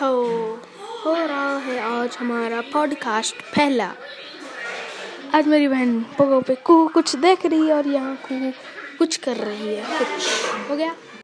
तो हो रहा है आज हमारा पॉडकास्ट पहला। आज मेरी बहन पोगो पे कुछ देख रही है और यहाँ कुछ कर रही है। कुछ हो गया?